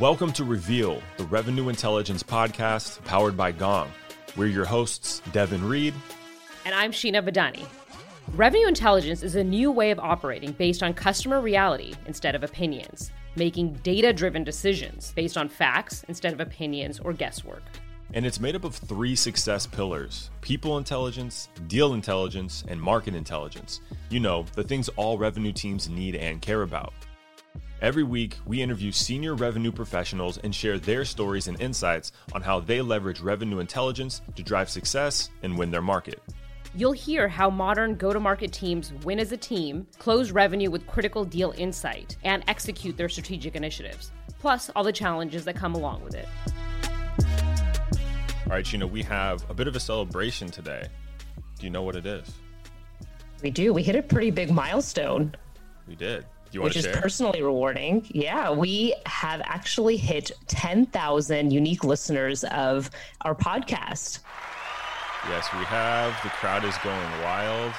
Welcome to Reveal, the revenue intelligence podcast powered by Gong. We're your hosts, Devin Reed. And I'm Sheena Badani. Revenue intelligence is a new way of operating based on customer reality instead of opinions, making data driven decisions based on facts instead of opinions or guesswork. And it's made up of three success pillars people intelligence, deal intelligence, and market intelligence. You know, the things all revenue teams need and care about. Every week, we interview senior revenue professionals and share their stories and insights on how they leverage revenue intelligence to drive success and win their market. You'll hear how modern go to market teams win as a team, close revenue with critical deal insight, and execute their strategic initiatives, plus all the challenges that come along with it. All right, Sheena, we have a bit of a celebration today. Do you know what it is? We do. We hit a pretty big milestone. We did which is share? personally rewarding. Yeah, we have actually hit 10,000 unique listeners of our podcast. Yes, we have. The crowd is going wild.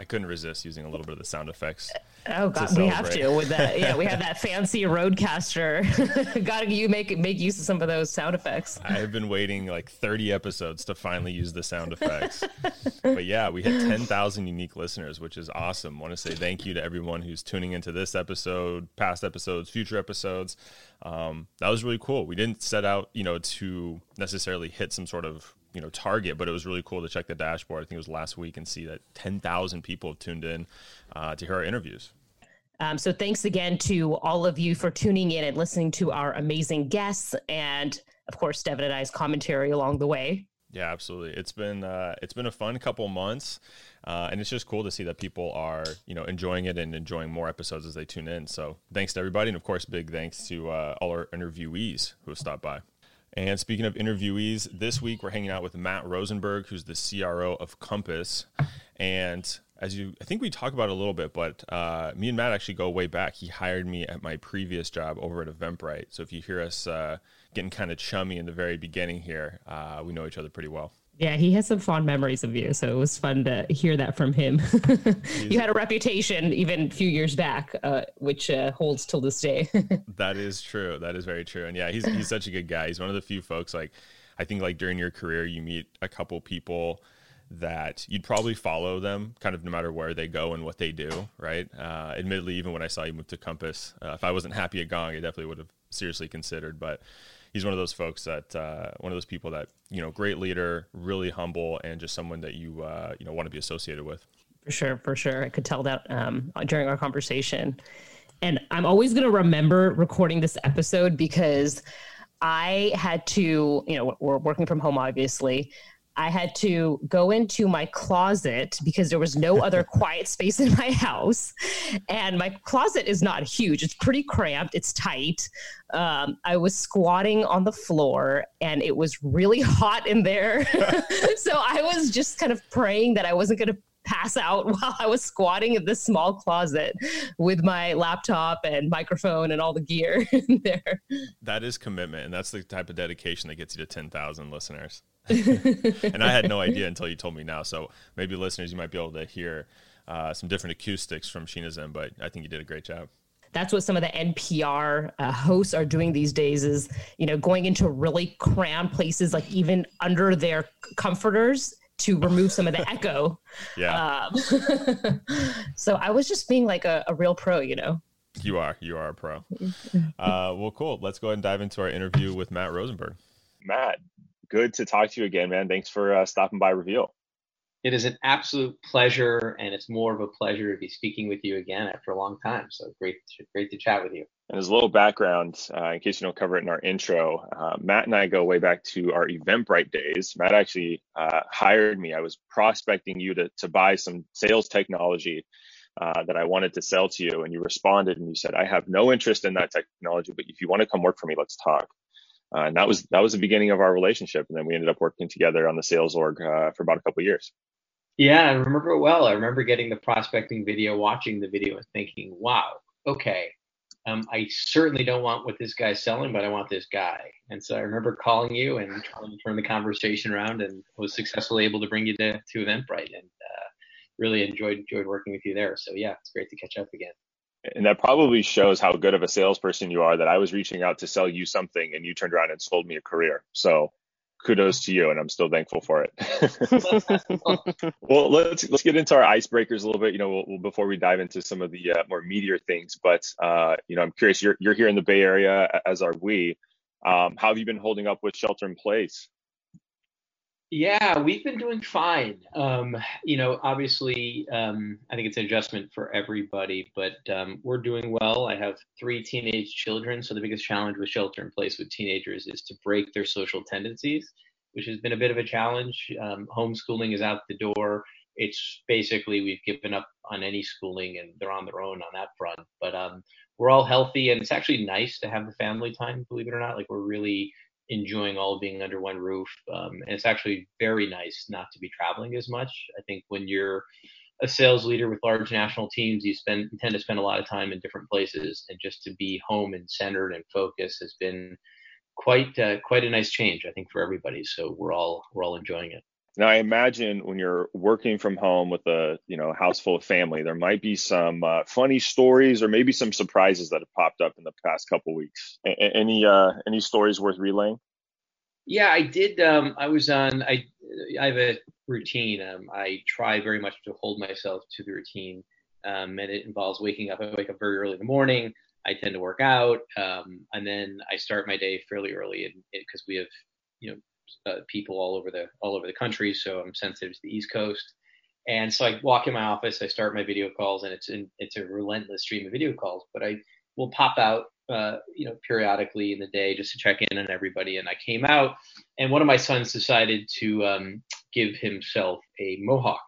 I couldn't resist using a little bit of the sound effects. Oh god, we have to with that. Yeah, we have that fancy RodeCaster. Got to you make make use of some of those sound effects. I have been waiting like 30 episodes to finally use the sound effects. but yeah, we hit 10,000 unique listeners, which is awesome. Want to say thank you to everyone who's tuning into this episode, past episodes, future episodes. Um, that was really cool. We didn't set out, you know, to necessarily hit some sort of you know target but it was really cool to check the dashboard. I think it was last week and see that 10,000 people have tuned in uh, to hear our interviews. Um, so thanks again to all of you for tuning in and listening to our amazing guests and of course devin and i's commentary along the way. Yeah absolutely. It's been uh, it's been a fun couple months uh, and it's just cool to see that people are you know enjoying it and enjoying more episodes as they tune in. So thanks to everybody and of course big thanks to uh, all our interviewees who have stopped by and speaking of interviewees, this week we're hanging out with Matt Rosenberg, who's the CRO of Compass. And as you, I think we talk about it a little bit, but uh, me and Matt actually go way back. He hired me at my previous job over at Eventbrite. So if you hear us uh, getting kind of chummy in the very beginning here, uh, we know each other pretty well. Yeah, he has some fond memories of you, so it was fun to hear that from him. you had a reputation even a few years back, uh, which uh, holds till this day. that is true. That is very true. And yeah, he's he's such a good guy. He's one of the few folks like I think like during your career you meet a couple people that you'd probably follow them kind of no matter where they go and what they do, right? Uh, admittedly, even when I saw you move to Compass, uh, if I wasn't happy at Gong, I definitely would have seriously considered. But he's one of those folks that uh, one of those people that you know, great leader, really humble, and just someone that you uh, you know want to be associated with. For sure, for sure, I could tell that um, during our conversation, and I'm always going to remember recording this episode because I had to, you know, we're working from home, obviously. I had to go into my closet because there was no other quiet space in my house. And my closet is not huge, it's pretty cramped, it's tight. Um, I was squatting on the floor and it was really hot in there. so I was just kind of praying that I wasn't going to pass out while I was squatting in this small closet with my laptop and microphone and all the gear in there. That is commitment. And that's the type of dedication that gets you to 10,000 listeners. and I had no idea until you told me now. So maybe listeners, you might be able to hear uh, some different acoustics from Sheena's end, but I think you did a great job. That's what some of the NPR uh, hosts are doing these days is, you know, going into really cramped places, like even under their comforters to remove some of the echo. Yeah. Um, so I was just being like a, a, real pro, you know. You are. You are a pro. Uh, well, cool. Let's go ahead and dive into our interview with Matt Rosenberg. Matt, good to talk to you again, man. Thanks for uh, stopping by Reveal. It is an absolute pleasure, and it's more of a pleasure to be speaking with you again after a long time. So great, great to chat with you. And as a little background, uh, in case you don't cover it in our intro, uh, Matt and I go way back to our Eventbrite days. Matt actually uh, hired me. I was prospecting you to to buy some sales technology uh, that I wanted to sell to you, and you responded and you said, "I have no interest in that technology, but if you want to come work for me, let's talk." Uh, and that was that was the beginning of our relationship. And then we ended up working together on the sales org uh, for about a couple of years. Yeah, I remember it well. I remember getting the prospecting video, watching the video, and thinking, "Wow, okay, um, I certainly don't want what this guy's selling, but I want this guy." And so I remember calling you and trying to turn the conversation around, and was successfully able to bring you to to Eventbrite, and uh, really enjoyed enjoyed working with you there. So yeah, it's great to catch up again. And that probably shows how good of a salesperson you are that I was reaching out to sell you something and you turned around and sold me a career. So kudos to you and I'm still thankful for it. well, let's let's get into our icebreakers a little bit, you know, we'll, before we dive into some of the uh, more meatier things, but uh, you know, I'm curious you're you're here in the Bay Area as are we. Um, how have you been holding up with shelter in place? Yeah, we've been doing fine. Um, you know, obviously, um, I think it's an adjustment for everybody, but um, we're doing well. I have three teenage children, so the biggest challenge with shelter in place with teenagers is to break their social tendencies, which has been a bit of a challenge. Um, homeschooling is out the door. It's basically we've given up on any schooling and they're on their own on that front. But um, we're all healthy, and it's actually nice to have the family time, believe it or not. Like we're really enjoying all being under one roof. Um, and it's actually very nice not to be traveling as much. I think when you're a sales leader with large national teams, you spend you tend to spend a lot of time in different places, and just to be home and centered and focused has been quite uh, quite a nice change, I think, for everybody. So we're all we're all enjoying it. Now, I imagine when you're working from home with a you know house full of family, there might be some uh, funny stories or maybe some surprises that have popped up in the past couple weeks. A- any uh, any stories worth relaying? Yeah, I did. Um, I was on. I I have a routine. Um, I try very much to hold myself to the routine, um, and it involves waking up. I wake up very early in the morning. I tend to work out, um, and then I start my day fairly early, because we have you know uh, people all over the all over the country, so I'm sensitive to the East Coast. And so I walk in my office, I start my video calls, and it's in, it's a relentless stream of video calls. But I will pop out, uh, you know, periodically in the day just to check in on everybody. And I came out, and one of my sons decided to um, give himself a mohawk.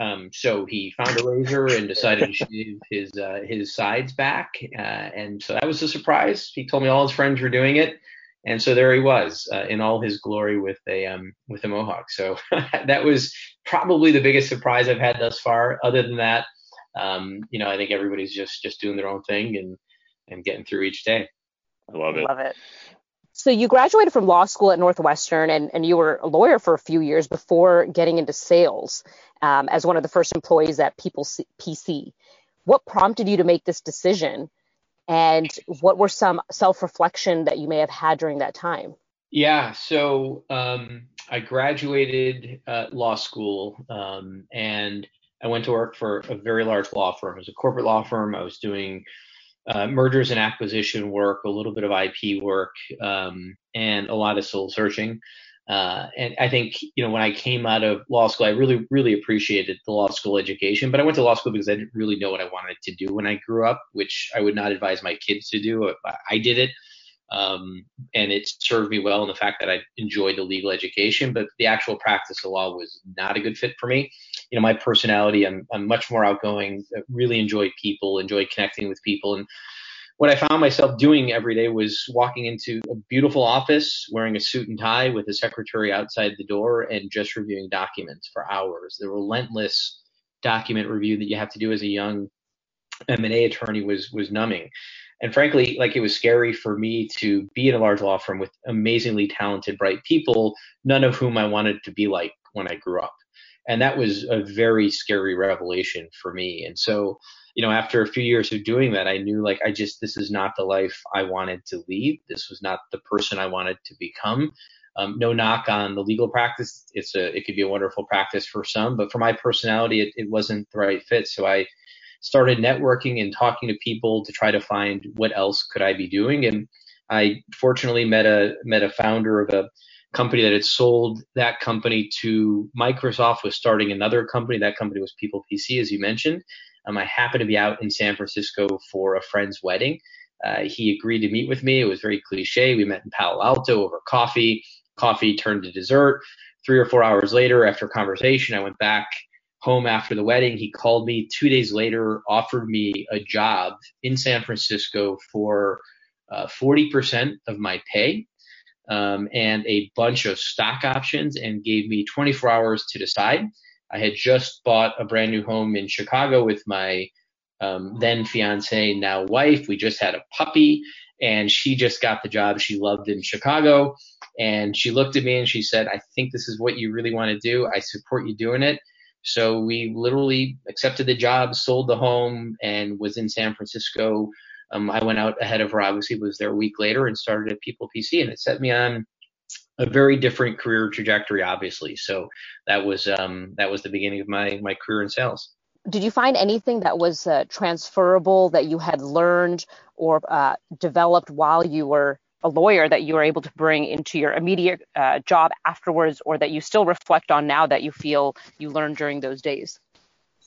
Um, so he found a razor and decided to shave his uh, his sides back, uh, and so that was a surprise. He told me all his friends were doing it, and so there he was uh, in all his glory with a um, with a mohawk. So that was probably the biggest surprise I've had thus far. Other than that, um, you know, I think everybody's just just doing their own thing and and getting through each day. I love it. Love it. So you graduated from law school at Northwestern, and, and you were a lawyer for a few years before getting into sales um, as one of the first employees at People PC. What prompted you to make this decision? And what were some self-reflection that you may have had during that time? Yeah so um, i graduated uh, law school um, and i went to work for a very large law firm. It was a corporate law firm. I was doing uh, mergers and acquisition work a little bit of ip work um, and a lot of soul searching uh, and I think, you know, when I came out of law school, I really, really appreciated the law school education. But I went to law school because I didn't really know what I wanted to do when I grew up, which I would not advise my kids to do. I did it. Um, and it served me well in the fact that I enjoyed the legal education, but the actual practice of law was not a good fit for me. You know, my personality, I'm, I'm much more outgoing, really enjoy people, enjoy connecting with people. And what I found myself doing every day was walking into a beautiful office, wearing a suit and tie with a secretary outside the door, and just reviewing documents for hours. The relentless document review that you have to do as a young M&A attorney was was numbing. And frankly, like it was scary for me to be in a large law firm with amazingly talented, bright people, none of whom I wanted to be like when I grew up. And that was a very scary revelation for me. And so you know, after a few years of doing that, I knew like I just this is not the life I wanted to lead. This was not the person I wanted to become. Um, no knock on the legal practice. It's a it could be a wonderful practice for some, but for my personality, it, it wasn't the right fit. So I started networking and talking to people to try to find what else could I be doing. And I fortunately met a met a founder of a company that had sold that company to Microsoft was starting another company. That company was PeoplePC, as you mentioned. Um, I happened to be out in San Francisco for a friend's wedding. Uh, he agreed to meet with me. It was very cliche. We met in Palo Alto over coffee. Coffee turned to dessert. Three or four hours later, after a conversation, I went back home after the wedding. He called me two days later, offered me a job in San Francisco for uh, 40% of my pay um, and a bunch of stock options and gave me 24 hours to decide. I had just bought a brand new home in Chicago with my um, then fiance, now wife. We just had a puppy, and she just got the job she loved in Chicago. And she looked at me and she said, I think this is what you really want to do. I support you doing it. So we literally accepted the job, sold the home, and was in San Francisco. Um, I went out ahead of her, obviously, was there a week later and started at PeoplePC, and it set me on a very different career trajectory, obviously. So that was um, that was the beginning of my my career in sales. Did you find anything that was uh, transferable that you had learned or uh, developed while you were a lawyer that you were able to bring into your immediate uh, job afterwards, or that you still reflect on now that you feel you learned during those days?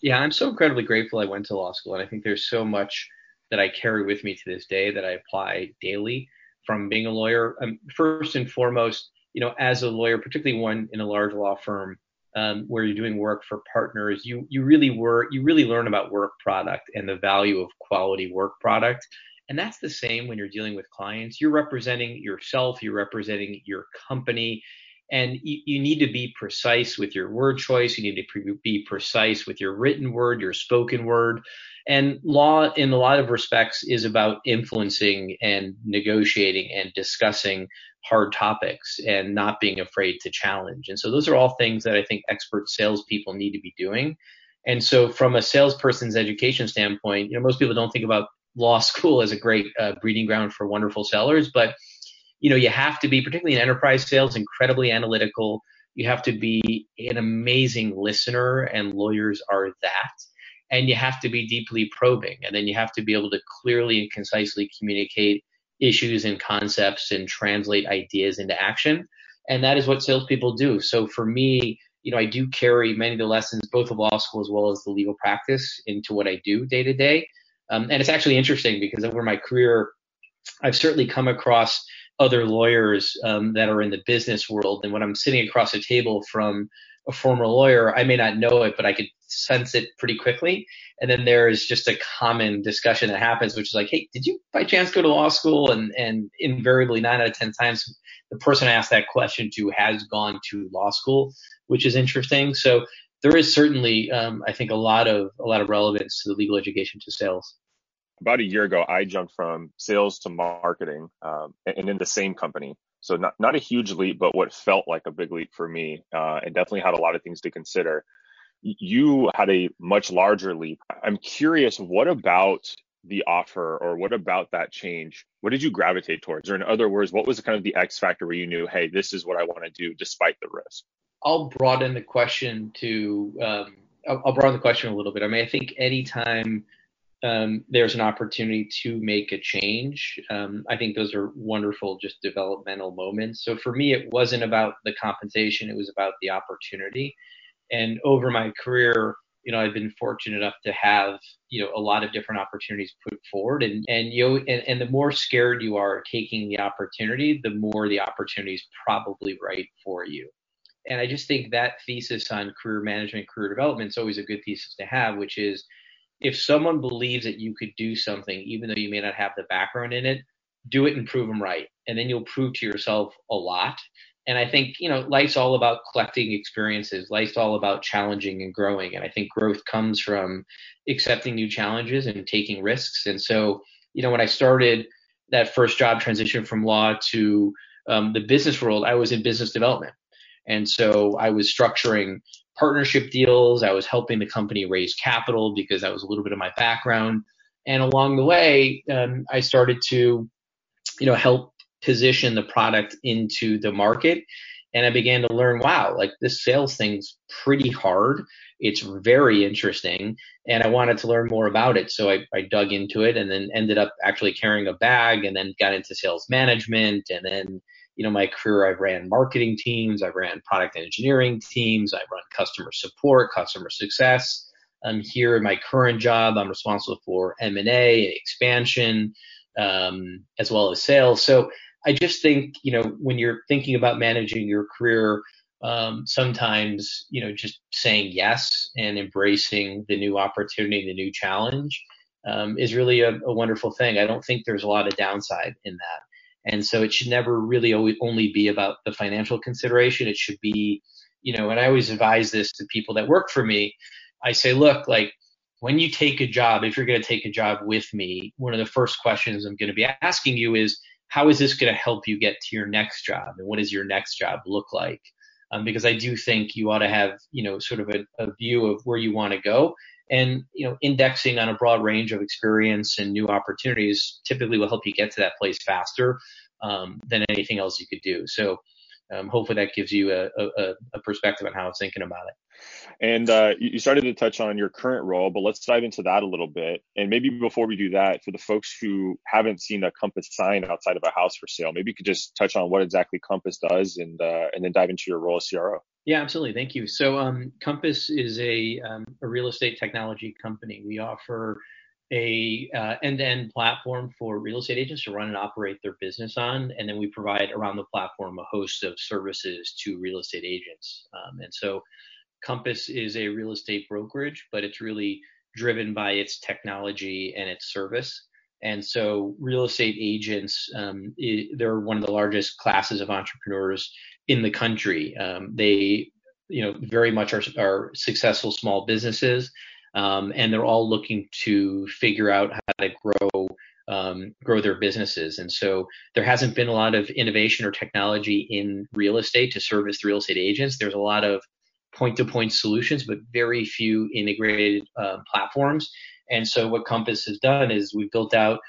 Yeah, I'm so incredibly grateful I went to law school, and I think there's so much that I carry with me to this day that I apply daily from being a lawyer. Um, first and foremost, you know, as a lawyer, particularly one in a large law firm um, where you're doing work for partners, you you really work, you really learn about work product and the value of quality work product. And that's the same when you're dealing with clients. You're representing yourself, you're representing your company, and you, you need to be precise with your word choice. You need to pre- be precise with your written word, your spoken word. And law, in a lot of respects, is about influencing and negotiating and discussing hard topics and not being afraid to challenge. And so those are all things that I think expert salespeople need to be doing. And so from a salesperson's education standpoint, you know, most people don't think about law school as a great uh, breeding ground for wonderful sellers, but you know, you have to be, particularly in enterprise sales, incredibly analytical. You have to be an amazing listener, and lawyers are that. And you have to be deeply probing, and then you have to be able to clearly and concisely communicate issues and concepts and translate ideas into action. And that is what salespeople do. So for me, you know, I do carry many of the lessons, both of law school as well as the legal practice, into what I do day to day. Um, and it's actually interesting because over my career, I've certainly come across other lawyers um, that are in the business world. And when I'm sitting across a table from a former lawyer, I may not know it, but I could sense it pretty quickly. And then there is just a common discussion that happens, which is like, hey, did you by chance go to law school? And and invariably, nine out of ten times, the person I asked that question to has gone to law school, which is interesting. So there is certainly, um, I think, a lot of a lot of relevance to the legal education to sales about a year ago, I jumped from sales to marketing, um, and in the same company. So not not a huge leap, but what felt like a big leap for me, uh, and definitely had a lot of things to consider. You had a much larger leap. I'm curious, what about the offer, or what about that change? What did you gravitate towards? Or in other words, what was kind of the X factor where you knew, hey, this is what I want to do despite the risk? I'll broaden the question to um, I'll broaden the question a little bit. I mean, I think anytime um, there's an opportunity to make a change. Um, I think those are wonderful, just developmental moments. So for me, it wasn't about the compensation; it was about the opportunity. And over my career, you know, I've been fortunate enough to have you know a lot of different opportunities put forward, and and you and, and the more scared you are taking the opportunity, the more the opportunity is probably right for you. And I just think that thesis on career management, career development is always a good thesis to have, which is if someone believes that you could do something, even though you may not have the background in it, do it and prove them right. And then you'll prove to yourself a lot. And I think, you know, life's all about collecting experiences. Life's all about challenging and growing. And I think growth comes from accepting new challenges and taking risks. And so, you know, when I started that first job transition from law to um, the business world, I was in business development. And so I was structuring partnership deals. I was helping the company raise capital because that was a little bit of my background. And along the way, um, I started to, you know, help position the product into the market. And I began to learn, wow, like this sales thing's pretty hard. It's very interesting. And I wanted to learn more about it. So I, I dug into it and then ended up actually carrying a bag and then got into sales management and then you know my career i've ran marketing teams i've ran product engineering teams i've run customer support customer success. I'm here in my current job i'm responsible for m&a expansion um, as well as sales. So i just think you know when you're thinking about managing your career um, sometimes you know just saying yes and embracing the new opportunity the new challenge um, is really a, a wonderful thing. I don't think there's a lot of downside in that and so it should never really only be about the financial consideration. It should be, you know, and I always advise this to people that work for me. I say, look, like when you take a job, if you're going to take a job with me, one of the first questions I'm going to be asking you is, how is this going to help you get to your next job? And what does your next job look like? um, because I do think you ought to have, you know, sort of a, a view of where you want to go. And, you know, indexing on a broad range of experience and new opportunities typically will help you get to that place faster um, than anything else you could do. So um, hopefully that gives you a, a, a, perspective on how I'm thinking about it. And uh, you started to touch on your current role, but let's dive into that a little bit. And maybe before we do that, for the folks who haven't seen a Compass sign outside of a house for sale, maybe you could just touch on what exactly Compass does, and uh, and then dive into your role as CRO. Yeah, absolutely. Thank you. So um, Compass is a um, a real estate technology company. We offer a uh, end-to-end platform for real estate agents to run and operate their business on, and then we provide around the platform a host of services to real estate agents. Um, and so, Compass is a real estate brokerage, but it's really driven by its technology and its service. And so, real estate agents, um, they're one of the largest classes of entrepreneurs in the country. Um, they, you know, very much are, are successful small businesses um, and they're all looking to figure out how to grow um, grow their businesses. And so there hasn't been a lot of innovation or technology in real estate to service the real estate agents. There's a lot of point to point solutions, but very few integrated uh, platforms. And so what Compass has done is we've built out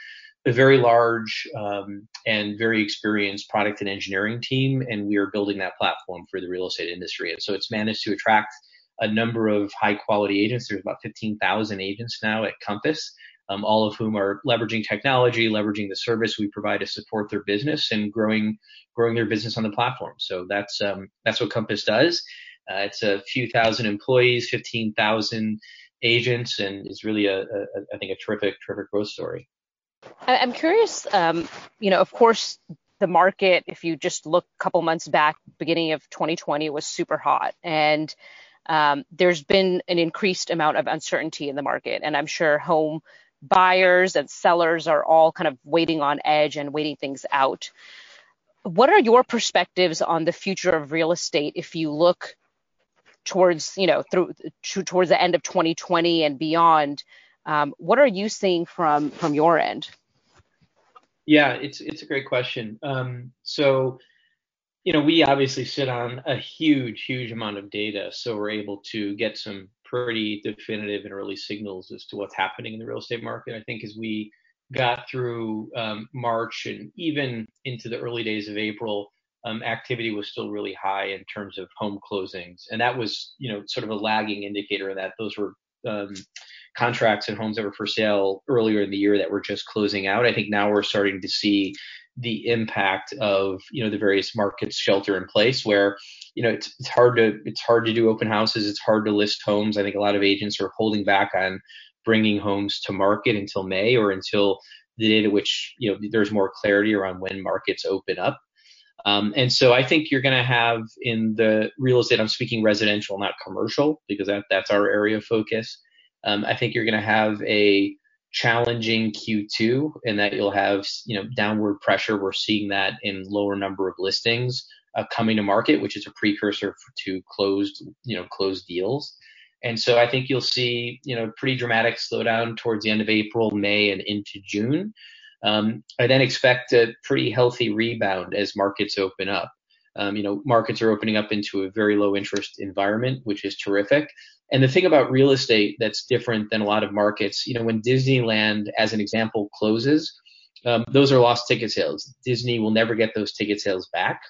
a very large um, and very experienced product and engineering team, and we are building that platform for the real estate industry. And so it's managed to attract a number of high quality agents. There's about 15,000 agents now at Compass, um, all of whom are leveraging technology, leveraging the service we provide to support their business and growing growing their business on the platform. So that's um, that's what Compass does. Uh, it's a few thousand employees, 15,000 agents, and is really a, a, I think a terrific terrific growth story. I'm curious. Um, you know, of course, the market, if you just look a couple months back, beginning of 2020, was super hot, and um, there's been an increased amount of uncertainty in the market, and I'm sure home buyers and sellers are all kind of waiting on edge and waiting things out. What are your perspectives on the future of real estate if you look towards, you know, through towards the end of 2020 and beyond? Um, what are you seeing from from your end? Yeah, it's it's a great question. Um, so you know, we obviously sit on a huge, huge amount of data, so we're able to get some pretty definitive and early signals as to what's happening in the real estate market. I think as we got through um, March and even into the early days of April, um, activity was still really high in terms of home closings, and that was, you know, sort of a lagging indicator that those were um, contracts and homes that were for sale earlier in the year that were just closing out. I think now we're starting to see the impact of you know the various markets shelter in place where you know it's, it's hard to it's hard to do open houses. It's hard to list homes. I think a lot of agents are holding back on bringing homes to market until may or until the date at which you know there's more clarity around when markets open up. Um, and so i think you're going to have in the real estate i'm speaking residential not commercial because that, that's our area of focus. Um, i think you're going to have a challenging Q2 and that you'll have, you know, downward pressure. We're seeing that in lower number of listings uh, coming to market, which is a precursor to closed, you know, closed deals. And so I think you'll see, you know, pretty dramatic slowdown towards the end of April, May, and into June. Um, I then expect a pretty healthy rebound as markets open up. Um, you know, markets are opening up into a very low interest environment, which is terrific. And the thing about real estate that's different than a lot of markets, you know, when Disneyland, as an example, closes, um, those are lost ticket sales. Disney will never get those ticket sales back.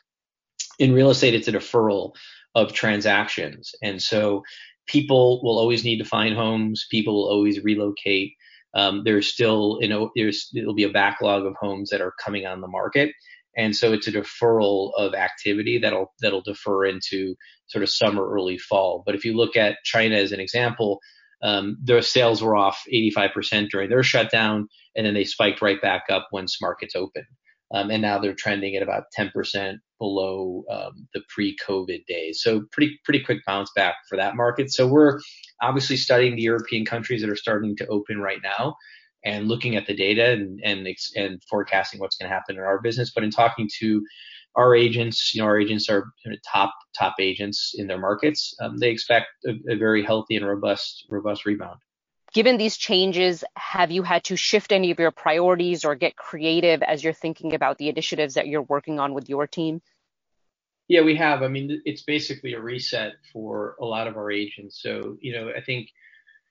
In real estate, it's a deferral of transactions. And so people will always need to find homes. People will always relocate. Um, there's still, you know, there's, there'll be a backlog of homes that are coming on the market. And so it's a deferral of activity that'll, that'll defer into sort of summer, early fall. But if you look at China as an example, um, their sales were off 85% during their shutdown, and then they spiked right back up once markets opened. Um, and now they're trending at about 10% below um, the pre-COVID days. So pretty pretty quick bounce back for that market. So we're obviously studying the European countries that are starting to open right now, and looking at the data and and, and forecasting what's going to happen in our business. But in talking to our agents, you know, our agents are top top agents in their markets. Um, they expect a, a very healthy and robust robust rebound. Given these changes, have you had to shift any of your priorities or get creative as you're thinking about the initiatives that you're working on with your team? Yeah, we have. I mean, it's basically a reset for a lot of our agents. So, you know, I think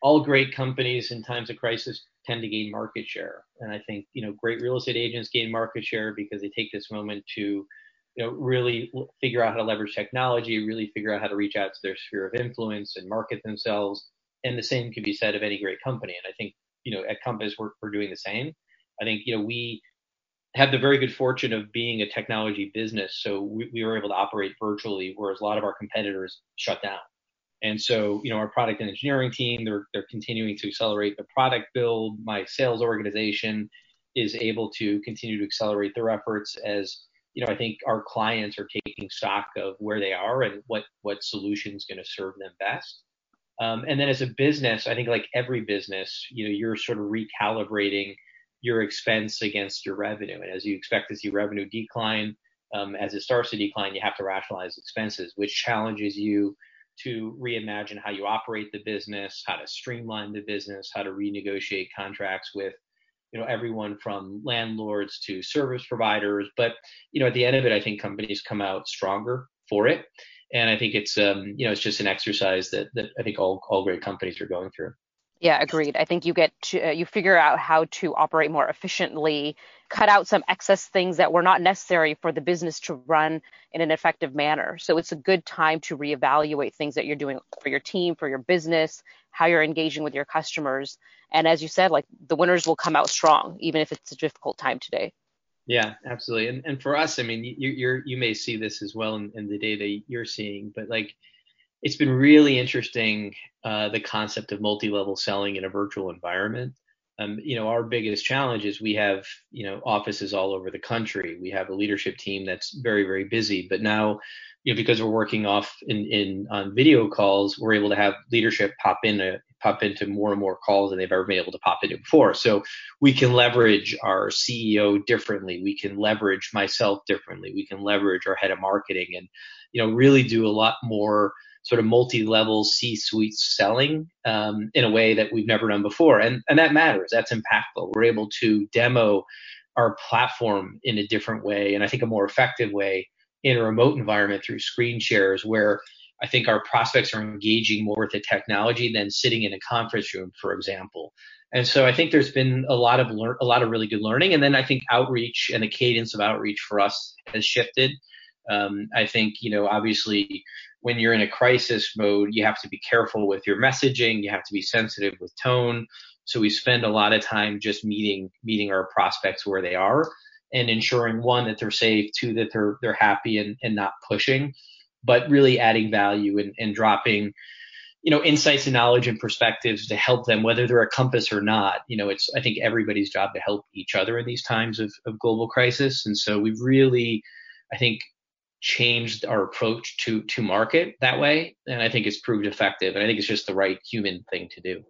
all great companies in times of crisis tend to gain market share. And I think, you know, great real estate agents gain market share because they take this moment to, you know, really figure out how to leverage technology, really figure out how to reach out to their sphere of influence and market themselves. And the same can be said of any great company. And I think, you know, at Compass, we're, we're doing the same. I think, you know, we have the very good fortune of being a technology business. So we, we were able to operate virtually, whereas a lot of our competitors shut down. And so, you know, our product and engineering team, they're, they're continuing to accelerate the product build. My sales organization is able to continue to accelerate their efforts as, you know, I think our clients are taking stock of where they are and what, what solution is going to serve them best. Um, and then as a business, I think like every business, you know, you're sort of recalibrating your expense against your revenue. And as you expect to see revenue decline, um, as it starts to decline, you have to rationalize expenses, which challenges you to reimagine how you operate the business, how to streamline the business, how to renegotiate contracts with you know everyone from landlords to service providers. But you know at the end of it i think companies come out stronger for it. And i think it's um you know it's just an exercise that that i think all all great companies are going through yeah, agreed. I think you get to, uh, you figure out how to operate more efficiently, cut out some excess things that were not necessary for the business to run in an effective manner. So it's a good time to reevaluate things that you're doing for your team, for your business, how you're engaging with your customers. And as you said, like the winners will come out strong, even if it's a difficult time today. Yeah, absolutely. And and for us, I mean, you you're you may see this as well in, in the data you're seeing, but like it's been really interesting uh, the concept of multi-level selling in a virtual environment. Um, you know, our biggest challenge is we have you know offices all over the country. We have a leadership team that's very very busy, but now you know because we're working off in in on video calls, we're able to have leadership pop in a, pop into more and more calls than they've ever been able to pop into before. So we can leverage our CEO differently. We can leverage myself differently. We can leverage our head of marketing and you know really do a lot more sort of multi-level C-suite selling um, in a way that we've never done before, and and that matters. That's impactful. We're able to demo our platform in a different way, and I think a more effective way in a remote environment through screen shares, where I think our prospects are engaging more with the technology than sitting in a conference room, for example. And so I think there's been a lot of lear- a lot of really good learning, and then I think outreach and the cadence of outreach for us has shifted. Um, I think you know obviously when you're in a crisis mode, you have to be careful with your messaging. You have to be sensitive with tone. So we spend a lot of time just meeting meeting our prospects where they are and ensuring one that they're safe, two that they're they're happy and, and not pushing, but really adding value and, and dropping, you know, insights and knowledge and perspectives to help them, whether they're a compass or not. You know, it's I think everybody's job to help each other in these times of, of global crisis. And so we've really, I think, changed our approach to to market that way and i think it's proved effective and i think it's just the right human thing to do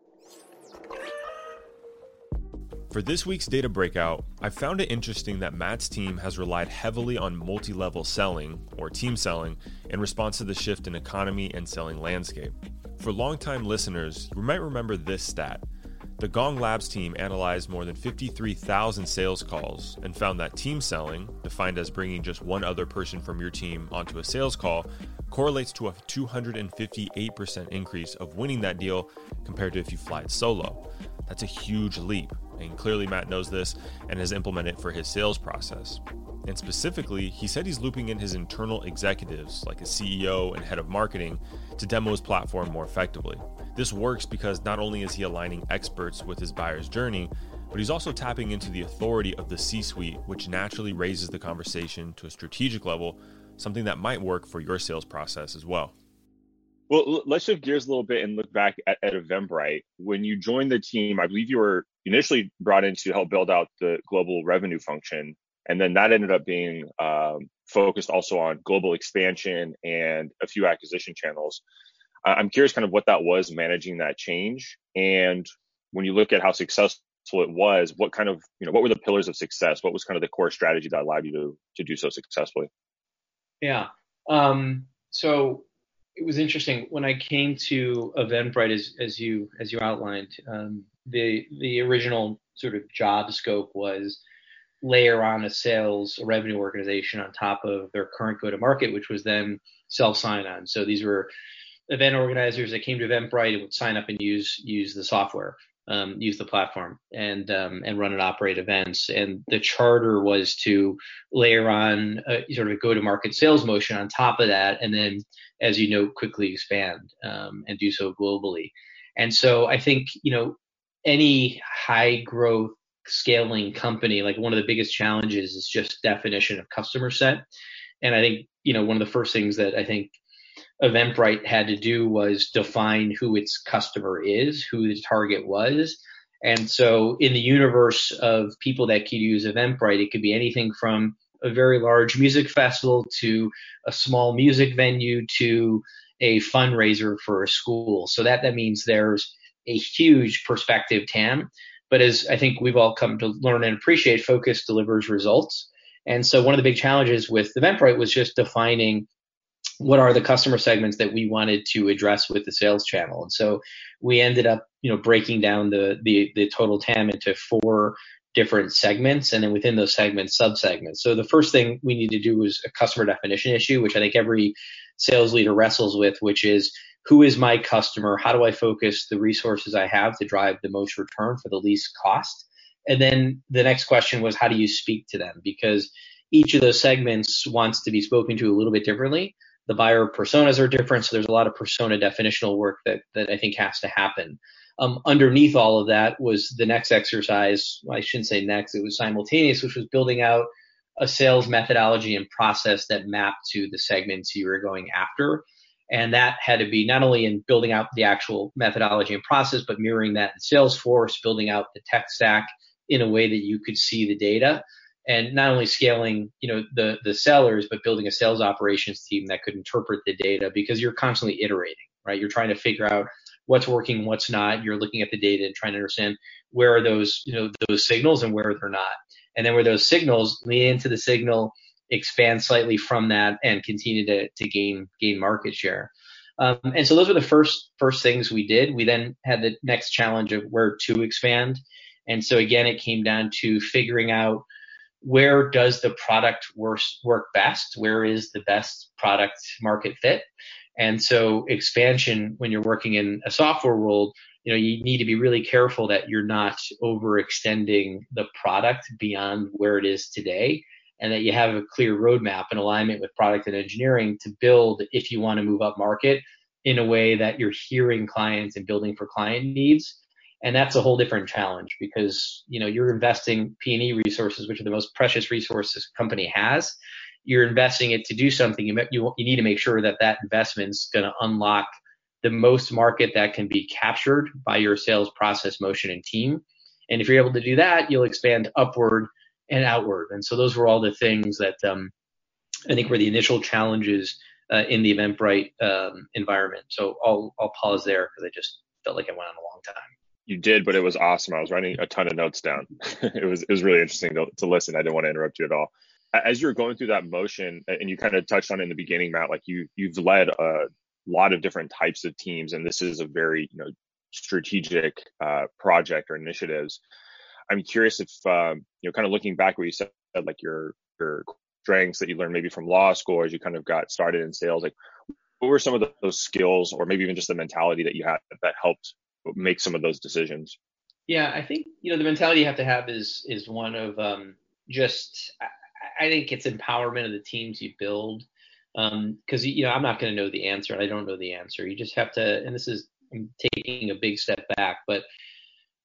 for this week's data breakout, I found it interesting that Matt's team has relied heavily on multi level selling, or team selling, in response to the shift in economy and selling landscape. For longtime listeners, you might remember this stat the Gong Labs team analyzed more than 53,000 sales calls and found that team selling, defined as bringing just one other person from your team onto a sales call, correlates to a 258% increase of winning that deal compared to if you fly it solo. That's a huge leap, and clearly Matt knows this and has implemented it for his sales process. And specifically, he said he's looping in his internal executives, like a CEO and head of marketing, to demo his platform more effectively. This works because not only is he aligning experts with his buyer's journey, but he's also tapping into the authority of the C suite, which naturally raises the conversation to a strategic level, something that might work for your sales process as well. Well, let's shift gears a little bit and look back at, at Eventbrite. When you joined the team, I believe you were initially brought in to help build out the global revenue function. And then that ended up being um, focused also on global expansion and a few acquisition channels. I'm curious kind of what that was managing that change. And when you look at how successful it was, what kind of, you know, what were the pillars of success? What was kind of the core strategy that allowed you to, to do so successfully? Yeah. Um, so it was interesting when I came to Eventbrite, as, as you, as you outlined, um, the, the original sort of job scope was layer on a sales revenue organization on top of their current go to market, which was then self sign on. So these were event organizers that came to Eventbrite would sign up and use use the software, um, use the platform, and um, and run and operate events. And the charter was to layer on a, sort of a go to market sales motion on top of that, and then, as you know, quickly expand um, and do so globally. And so I think you know any high growth scaling company, like one of the biggest challenges is just definition of customer set. And I think, you know, one of the first things that I think Eventbrite had to do was define who its customer is, who the target was. And so in the universe of people that could use Eventbrite, it could be anything from a very large music festival to a small music venue to a fundraiser for a school. So that, that means there's a huge perspective TAM. But as I think we've all come to learn and appreciate, focus delivers results. And so one of the big challenges with Eventbrite was just defining what are the customer segments that we wanted to address with the sales channel. And so we ended up, you know, breaking down the the, the total TAM into four different segments and then within those segments subsegments. So the first thing we need to do was a customer definition issue, which I think every sales leader wrestles with, which is who is my customer? How do I focus the resources I have to drive the most return for the least cost? And then the next question was, how do you speak to them? Because each of those segments wants to be spoken to a little bit differently. The buyer personas are different, so there's a lot of persona definitional work that, that I think has to happen. Um, underneath all of that was the next exercise. Well, I shouldn't say next, it was simultaneous, which was building out a sales methodology and process that mapped to the segments you were going after. And that had to be not only in building out the actual methodology and process, but mirroring that in Salesforce, building out the tech stack in a way that you could see the data and not only scaling, you know, the, the sellers, but building a sales operations team that could interpret the data because you're constantly iterating, right? You're trying to figure out what's working, what's not. You're looking at the data and trying to understand where are those, you know, those signals and where they're not. And then where those signals lean into the signal expand slightly from that and continue to, to gain gain market share. Um, and so those were the first first things we did. We then had the next challenge of where to expand. And so again, it came down to figuring out where does the product work, best? Where is the best product market fit? And so expansion, when you're working in a software world, you know, you need to be really careful that you're not overextending the product beyond where it is today and that you have a clear roadmap and alignment with product and engineering to build if you want to move up market in a way that you're hearing clients and building for client needs. And that's a whole different challenge because, you know, you're investing P&E resources, which are the most precious resources a company has. You're investing it to do something. You, you, you need to make sure that that investment's going to unlock the most market that can be captured by your sales process motion and team. And if you're able to do that, you'll expand upward and outward. And so those were all the things that um, I think were the initial challenges uh, in the Eventbrite um, environment. So I'll I'll pause there because I just felt like I went on a long time. You did, but it was awesome. I was writing a ton of notes down. it was it was really interesting to, to listen. I didn't want to interrupt you at all. As you were going through that motion, and you kind of touched on it in the beginning, Matt, like you you've led a lot of different types of teams, and this is a very you know strategic uh, project or initiatives. I'm curious if, um, you know, kind of looking back where you said like your, your strengths that you learned maybe from law school as you kind of got started in sales, like what were some of the, those skills or maybe even just the mentality that you had that helped make some of those decisions? Yeah, I think, you know, the mentality you have to have is, is one of, um, just, I, think it's empowerment of the teams you build. Um, cause you know, I'm not going to know the answer. I don't know the answer. You just have to, and this is I'm taking a big step back, but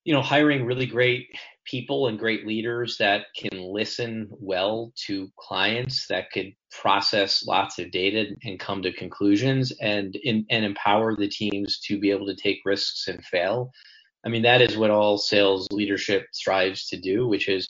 you know, hiring really great people and great leaders that can listen well to clients, that could process lots of data and come to conclusions, and and empower the teams to be able to take risks and fail. I mean, that is what all sales leadership strives to do, which is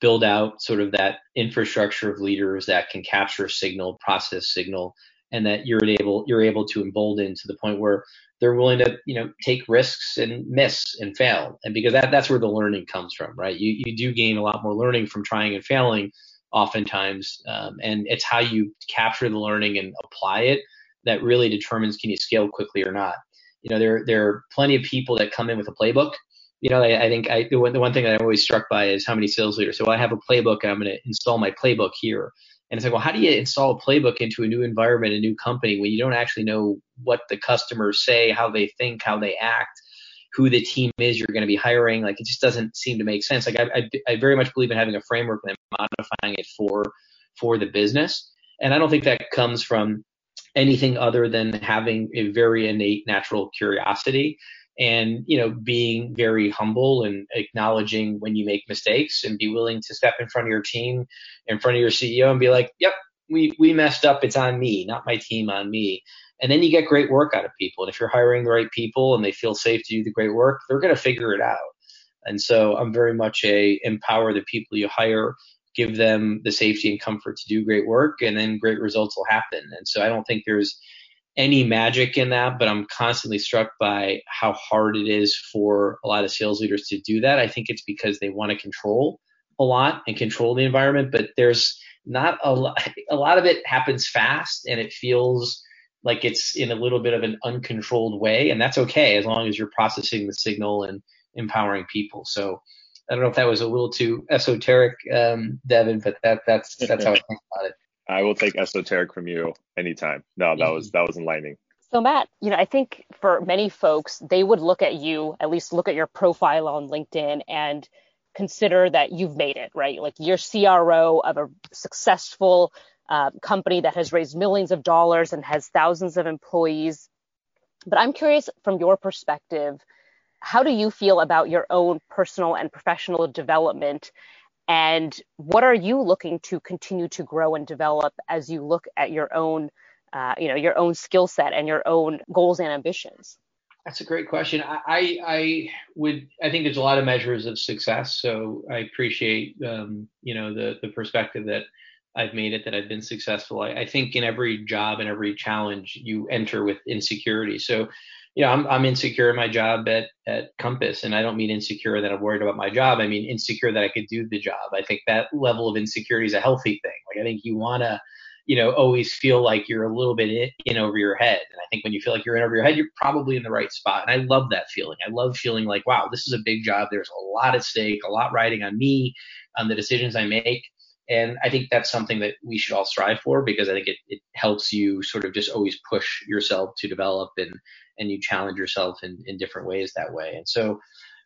build out sort of that infrastructure of leaders that can capture signal, process signal, and that you're able you're able to embolden to the point where they're willing to you know take risks and miss and fail and because that that's where the learning comes from right you you do gain a lot more learning from trying and failing oftentimes um, and it's how you capture the learning and apply it that really determines can you scale quickly or not you know there there are plenty of people that come in with a playbook you know, I, I think I, the, one, the one thing that I'm always struck by is how many sales leaders. So I have a playbook, I'm going to install my playbook here. And it's like, well, how do you install a playbook into a new environment, a new company when you don't actually know what the customers say, how they think, how they act, who the team is you're going to be hiring? Like, it just doesn't seem to make sense. Like, I, I, I very much believe in having a framework and modifying it for for the business. And I don't think that comes from anything other than having a very innate natural curiosity and you know being very humble and acknowledging when you make mistakes and be willing to step in front of your team in front of your ceo and be like yep we we messed up. It's on me not my team on me. And then you get great work out of people. And if you're hiring the right people and they feel safe to do the great work they're going to figure it out. And so i'm very much a empower the people you hire give them the safety and comfort to do great work and then great results will happen. And so i don't think there's any magic in that, but I'm constantly struck by how hard it is for a lot of sales leaders to do that. I think it's because they want to control a lot and control the environment, but there's not a lot, a lot of it happens fast and it feels like it's in a little bit of an uncontrolled way. And that's okay as long as you're processing the signal and empowering people. So I don't know if that was a little too esoteric, um, Devin, but that, that's, that's how I think about it. I will take esoteric from you anytime. No, that was that was enlightening. So Matt, you know, I think for many folks, they would look at you, at least look at your profile on LinkedIn and consider that you've made it, right? Like you're CRO of a successful uh, company that has raised millions of dollars and has thousands of employees. But I'm curious from your perspective, how do you feel about your own personal and professional development and what are you looking to continue to grow and develop as you look at your own, uh, you know, your own skill set and your own goals and ambitions? That's a great question. I, I would I think there's a lot of measures of success. So I appreciate um, you know the the perspective that I've made it that I've been successful. I, I think in every job and every challenge you enter with insecurity. So you know, I'm, I'm insecure in my job at, at Compass, and I don't mean insecure that I'm worried about my job. I mean insecure that I could do the job. I think that level of insecurity is a healthy thing. Like I think you want to, you know, always feel like you're a little bit in, in over your head. And I think when you feel like you're in over your head, you're probably in the right spot. And I love that feeling. I love feeling like, wow, this is a big job. There's a lot at stake, a lot riding on me, on the decisions I make. And I think that's something that we should all strive for because I think it, it helps you sort of just always push yourself to develop and, and you challenge yourself in, in different ways that way. And so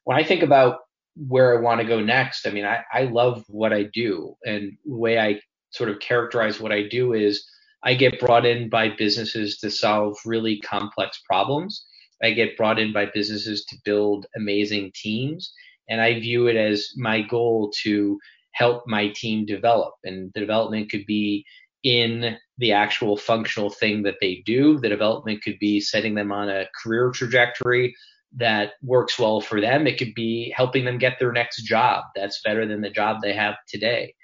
when I think about where I want to go next, I mean, I, I love what I do. And the way I sort of characterize what I do is I get brought in by businesses to solve really complex problems. I get brought in by businesses to build amazing teams. And I view it as my goal to help my team develop. And the development could be in the actual functional thing that they do. The development could be setting them on a career trajectory that works well for them. It could be helping them get their next job that's better than the job they have today.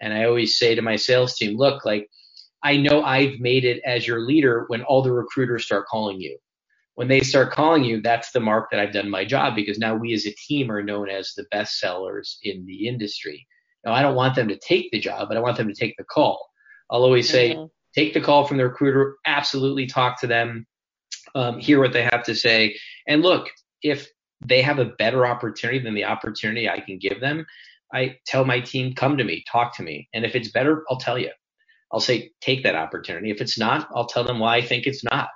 And I always say to my sales team, look, like, I know I've made it as your leader when all the recruiters start calling you. When they start calling you, that's the mark that I've done my job because now we as a team are known as the best sellers in the industry. Now, I don't want them to take the job, but I want them to take the call. I'll always say, mm-hmm. take the call from the recruiter, absolutely talk to them, um, hear what they have to say. And look, if they have a better opportunity than the opportunity I can give them, I tell my team, come to me, talk to me. And if it's better, I'll tell you. I'll say, take that opportunity. If it's not, I'll tell them why I think it's not.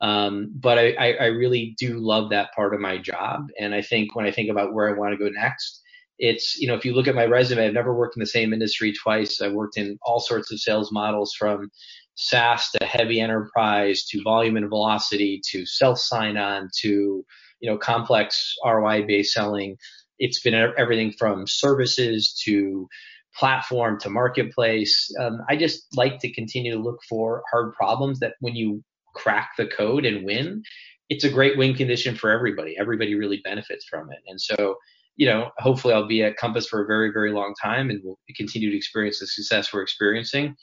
Um, but I, I, I really do love that part of my job. And I think when I think about where I want to go next, it's you know if you look at my resume i've never worked in the same industry twice. I've worked in all sorts of sales models from saas to heavy enterprise to volume and velocity to self sign on to you know complex roi based selling. It's been everything from services to platform to marketplace. Um, i just like to continue to look for hard problems that when you crack the code and win it's a great win condition for everybody. Everybody really benefits from it. And so you know, hopefully I'll be at Compass for a very, very long time and will continue to experience the success we're experiencing.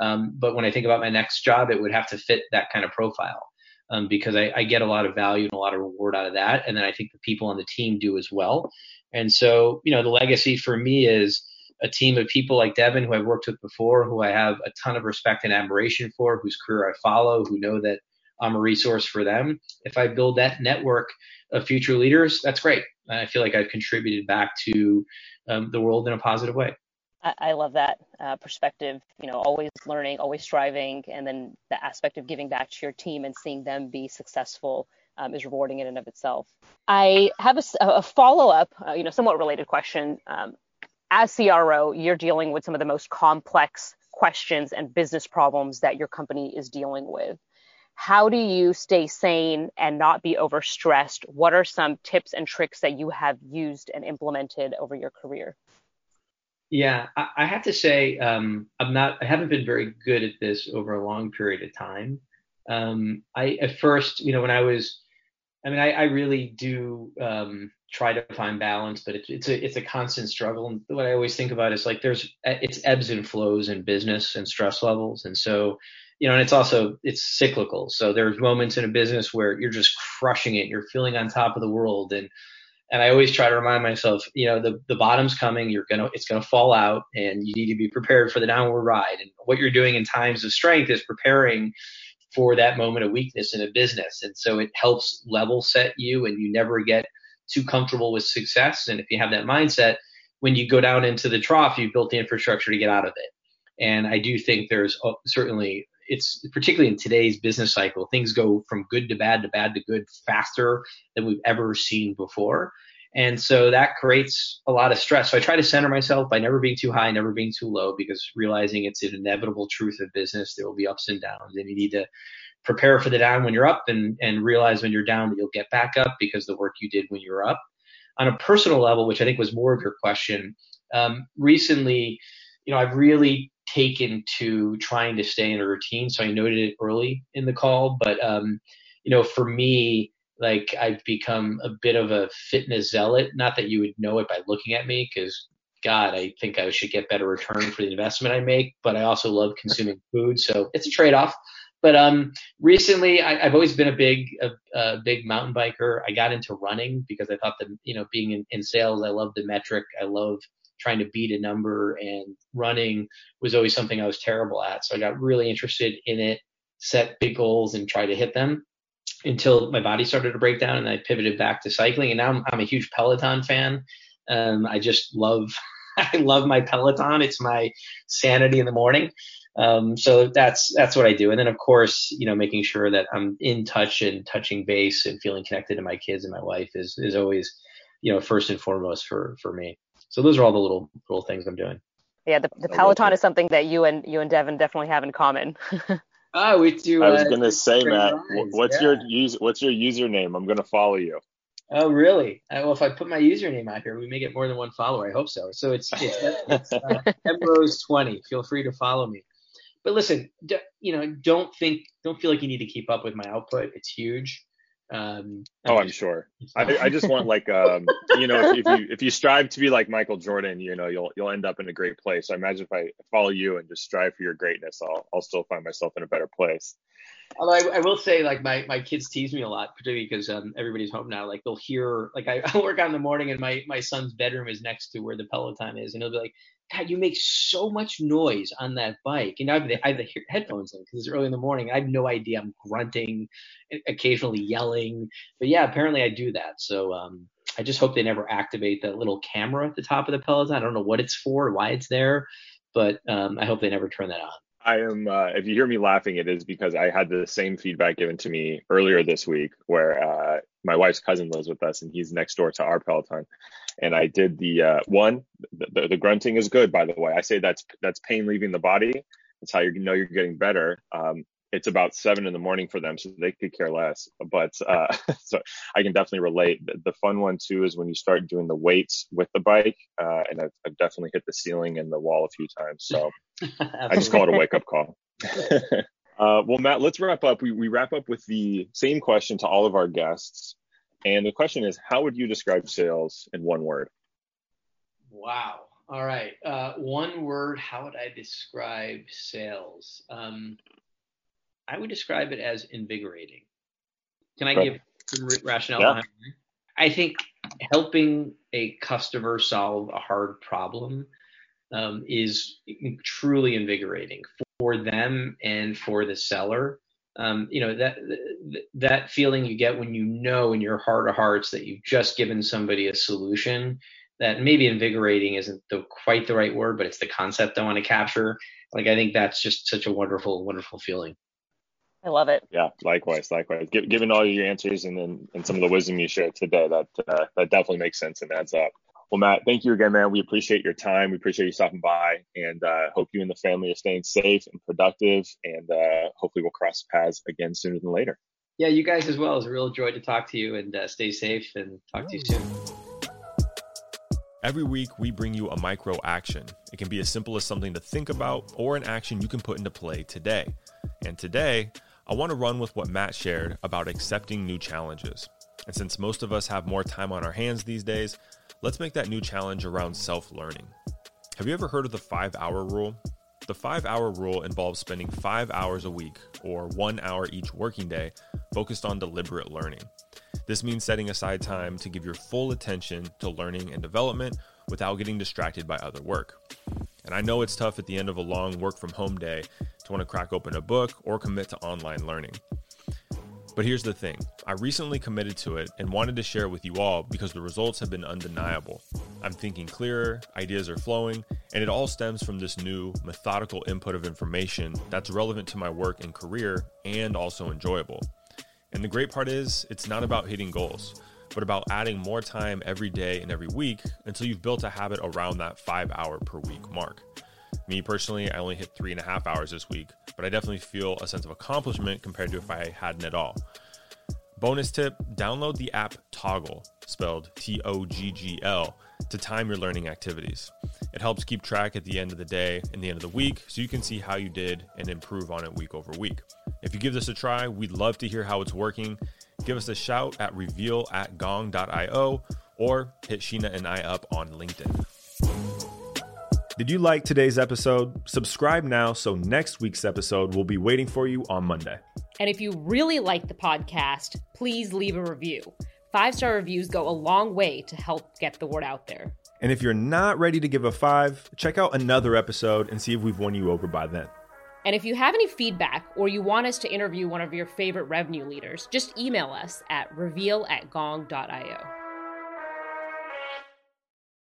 Um, but when I think about my next job, it would have to fit that kind of profile um, because I, I, get a lot of value and a lot of reward out of that. And then I think the people on the team do as well. And so, you know, the legacy for me is a team of people like Devin, who I've worked with before, who I have a ton of respect and admiration for, whose career I follow, who know that I'm a resource for them. If I build that network of future leaders, that's great. I feel like I've contributed back to um, the world in a positive way. I, I love that uh, perspective. You know, always learning, always striving, and then the aspect of giving back to your team and seeing them be successful um, is rewarding in and of itself. I have a, a follow up, uh, you know, somewhat related question. Um, as CRO, you're dealing with some of the most complex questions and business problems that your company is dealing with. How do you stay sane and not be overstressed? What are some tips and tricks that you have used and implemented over your career? Yeah, I, I have to say, um, I'm not, I haven't been very good at this over a long period of time. Um, I, at first, you know, when I was, I mean, I, I really do um, try to find balance, but it's it's a it's a constant struggle. And what I always think about is like there's it's ebbs and flows in business and stress levels, and so you know, and it's also it's cyclical. So there's moments in a business where you're just crushing it, you're feeling on top of the world, and and I always try to remind myself, you know, the the bottom's coming, you're gonna it's gonna fall out, and you need to be prepared for the downward ride. And what you're doing in times of strength is preparing for that moment of weakness in a business, and so it helps level set you, and you never get too comfortable with success. And if you have that mindset, when you go down into the trough, you've built the infrastructure to get out of it. And I do think there's uh, certainly, it's particularly in today's business cycle, things go from good to bad to bad to good faster than we've ever seen before. And so that creates a lot of stress. So I try to center myself by never being too high, never being too low, because realizing it's an inevitable truth of business. There will be ups and downs, and you need to prepare for the down when you're up and, and realize when you're down that you'll get back up because the work you did when you were up. On a personal level, which I think was more of your question, um, recently, you know, I've really taken to trying to stay in a routine. So I noted it early in the call, but um, you know, for me, like I've become a bit of a fitness zealot. Not that you would know it by looking at me, because God, I think I should get better return for the investment I make. But I also love consuming food, so it's a trade-off. But um, recently, I, have always been a big, a, a, big mountain biker. I got into running because I thought that, you know, being in, in sales, I love the metric. I love trying to beat a number, and running was always something I was terrible at. So I got really interested in it, set big goals, and try to hit them until my body started to break down, and I pivoted back to cycling. And now I'm, I'm a huge Peloton fan. Um, I just love, I love my Peloton. It's my sanity in the morning. Um, so that's that's what I do, and then of course, you know, making sure that I'm in touch and touching base and feeling connected to my kids and my wife is is always, you know, first and foremost for for me. So those are all the little little things I'm doing. Yeah, the, the Peloton is something that you and you and Devin definitely have in common. oh, we do. I was uh, gonna say, Matt, what's yeah. your use? What's your username? I'm gonna follow you. Oh, really? Uh, well, if I put my username out here, we may get more than one follower. I hope so. So it's it's, it's uh, Emrose20. Feel free to follow me but listen, d- you know, don't think, don't feel like you need to keep up with my output. It's huge. Um, oh, I'm sure. I, I, just want like, um, you know, if, if, you if you strive to be like Michael Jordan, you know, you'll you'll end up in a great place. So I imagine if I follow you and just strive for your greatness, I'll I'll still find myself in a better place. Although I, I, will say, like my, my kids tease me a lot, particularly because um, everybody's home now. Like they'll hear, like I, I work out in the morning, and my my son's bedroom is next to where the Peloton is, and he'll be like, "God, you make so much noise on that bike." And I have the, I have the headphones in because it's early in the morning. I have no idea. I'm grunting, occasionally yelling, but yeah, apparently I do that. So um, I just hope they never activate that little camera at the top of the Peloton. I don't know what it's for, why it's there, but um, I hope they never turn that on. I am. Uh, if you hear me laughing, it is because I had the same feedback given to me earlier this week, where uh, my wife's cousin lives with us, and he's next door to our Peloton. And I did the uh, one. The, the, the, grunting is good, by the way. I say that's that's pain leaving the body. That's how you know you're getting better. Um, it's about seven in the morning for them, so they could care less. But uh, so I can definitely relate. The, the, fun one too is when you start doing the weights with the bike, uh, and I've, I've, definitely hit the ceiling and the wall a few times. So I just call it a wake up call. uh, well, Matt, let's wrap up. We, we wrap up with the same question to all of our guests, and the question is, how would you describe sales in one word? Wow. All right. Uh, one word. How would I describe sales? Um, I would describe it as invigorating. Can I right. give some rationale yeah. behind it? I think helping a customer solve a hard problem um, is truly invigorating for them and for the seller. um, you know that that feeling you get when you know in your heart of hearts that you've just given somebody a solution that maybe invigorating isn't the, quite the right word, but it's the concept I want to capture. Like I think that's just such a wonderful, wonderful feeling. I love it. Yeah, likewise, likewise. given all your answers and then and some of the wisdom you shared today, that uh, that definitely makes sense and adds up. Well, Matt, thank you again, man. We appreciate your time. We appreciate you stopping by, and uh, hope you and the family are staying safe and productive. And uh, hopefully, we'll cross paths again sooner than later. Yeah, you guys as well. It's a real joy to talk to you, and uh, stay safe. And talk to you soon. Every week, we bring you a micro action. It can be as simple as something to think about or an action you can put into play today. And today, I want to run with what Matt shared about accepting new challenges. And since most of us have more time on our hands these days, let's make that new challenge around self learning. Have you ever heard of the five hour rule? The five hour rule involves spending five hours a week, or one hour each working day, focused on deliberate learning. This means setting aside time to give your full attention to learning and development without getting distracted by other work. And I know it's tough at the end of a long work from home day to want to crack open a book or commit to online learning. But here's the thing I recently committed to it and wanted to share with you all because the results have been undeniable. I'm thinking clearer, ideas are flowing, and it all stems from this new methodical input of information that's relevant to my work and career and also enjoyable. And the great part is, it's not about hitting goals, but about adding more time every day and every week until you've built a habit around that five hour per week mark. Me personally, I only hit three and a half hours this week, but I definitely feel a sense of accomplishment compared to if I hadn't at all. Bonus tip download the app Toggl, spelled T O G G L, to time your learning activities. It helps keep track at the end of the day and the end of the week so you can see how you did and improve on it week over week. If you give this a try, we'd love to hear how it's working. Give us a shout at reveal at gong.io or hit Sheena and I up on LinkedIn. Did you like today's episode? Subscribe now so next week's episode will be waiting for you on Monday. And if you really like the podcast, please leave a review. Five star reviews go a long way to help get the word out there. And if you're not ready to give a five, check out another episode and see if we've won you over by then. And if you have any feedback or you want us to interview one of your favorite revenue leaders, just email us at reveal at gong.io.